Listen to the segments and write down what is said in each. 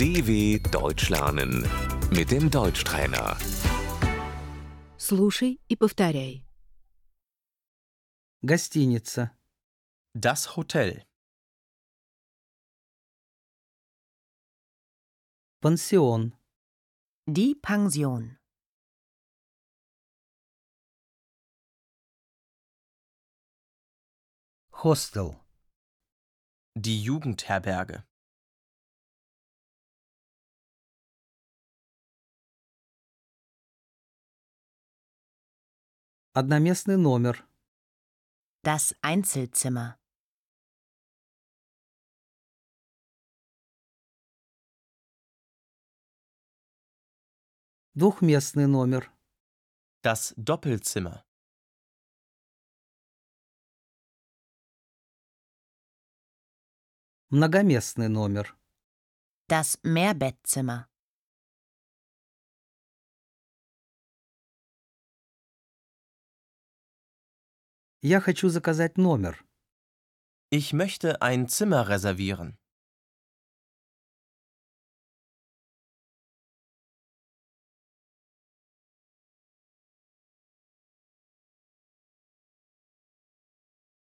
DW Deutsch lernen mit dem Deutschtrainer. Слушай и повторяй. Гостиница. Das Hotel. Пансион. Die Pension. Хостел. Die Jugendherberge. Одноместный номер. Das Einzelzimmer. Двухместный номер. Das Doppelzimmer. Многоместный номер. Das Mehrbettzimmer. Я хочу заказать номер. Ich möchte ein Zimmer reservieren.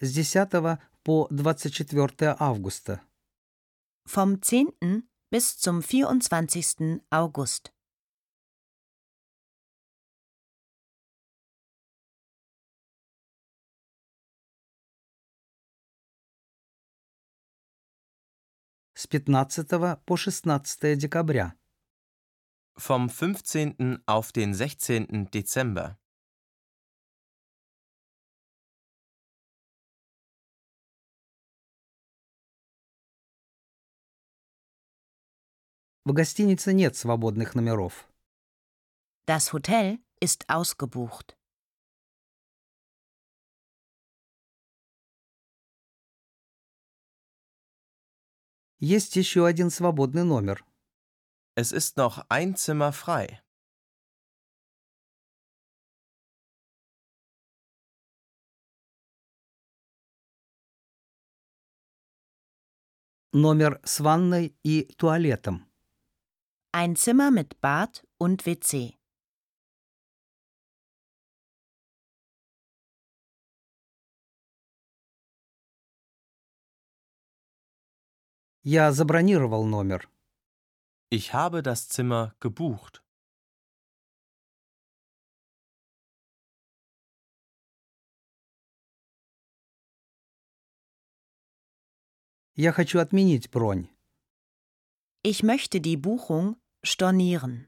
С 10 по 24 августа. Vom 10. bis zum 24. August. С 15 по 16 декабря. Vom 15. auf den 16. Dezember. В гостинице нет свободных номеров. Das Hotel ist ausgebucht. Есть еще один свободный номер. Es ist noch ein Zimmer frei. Номер с ванной и туалетом. Ein Zimmer mit Bad und WC. Я забронировал номер. Ich habe das Zimmer gebucht. Я хочу отменить бронь. Ich möchte die Buchung stornieren.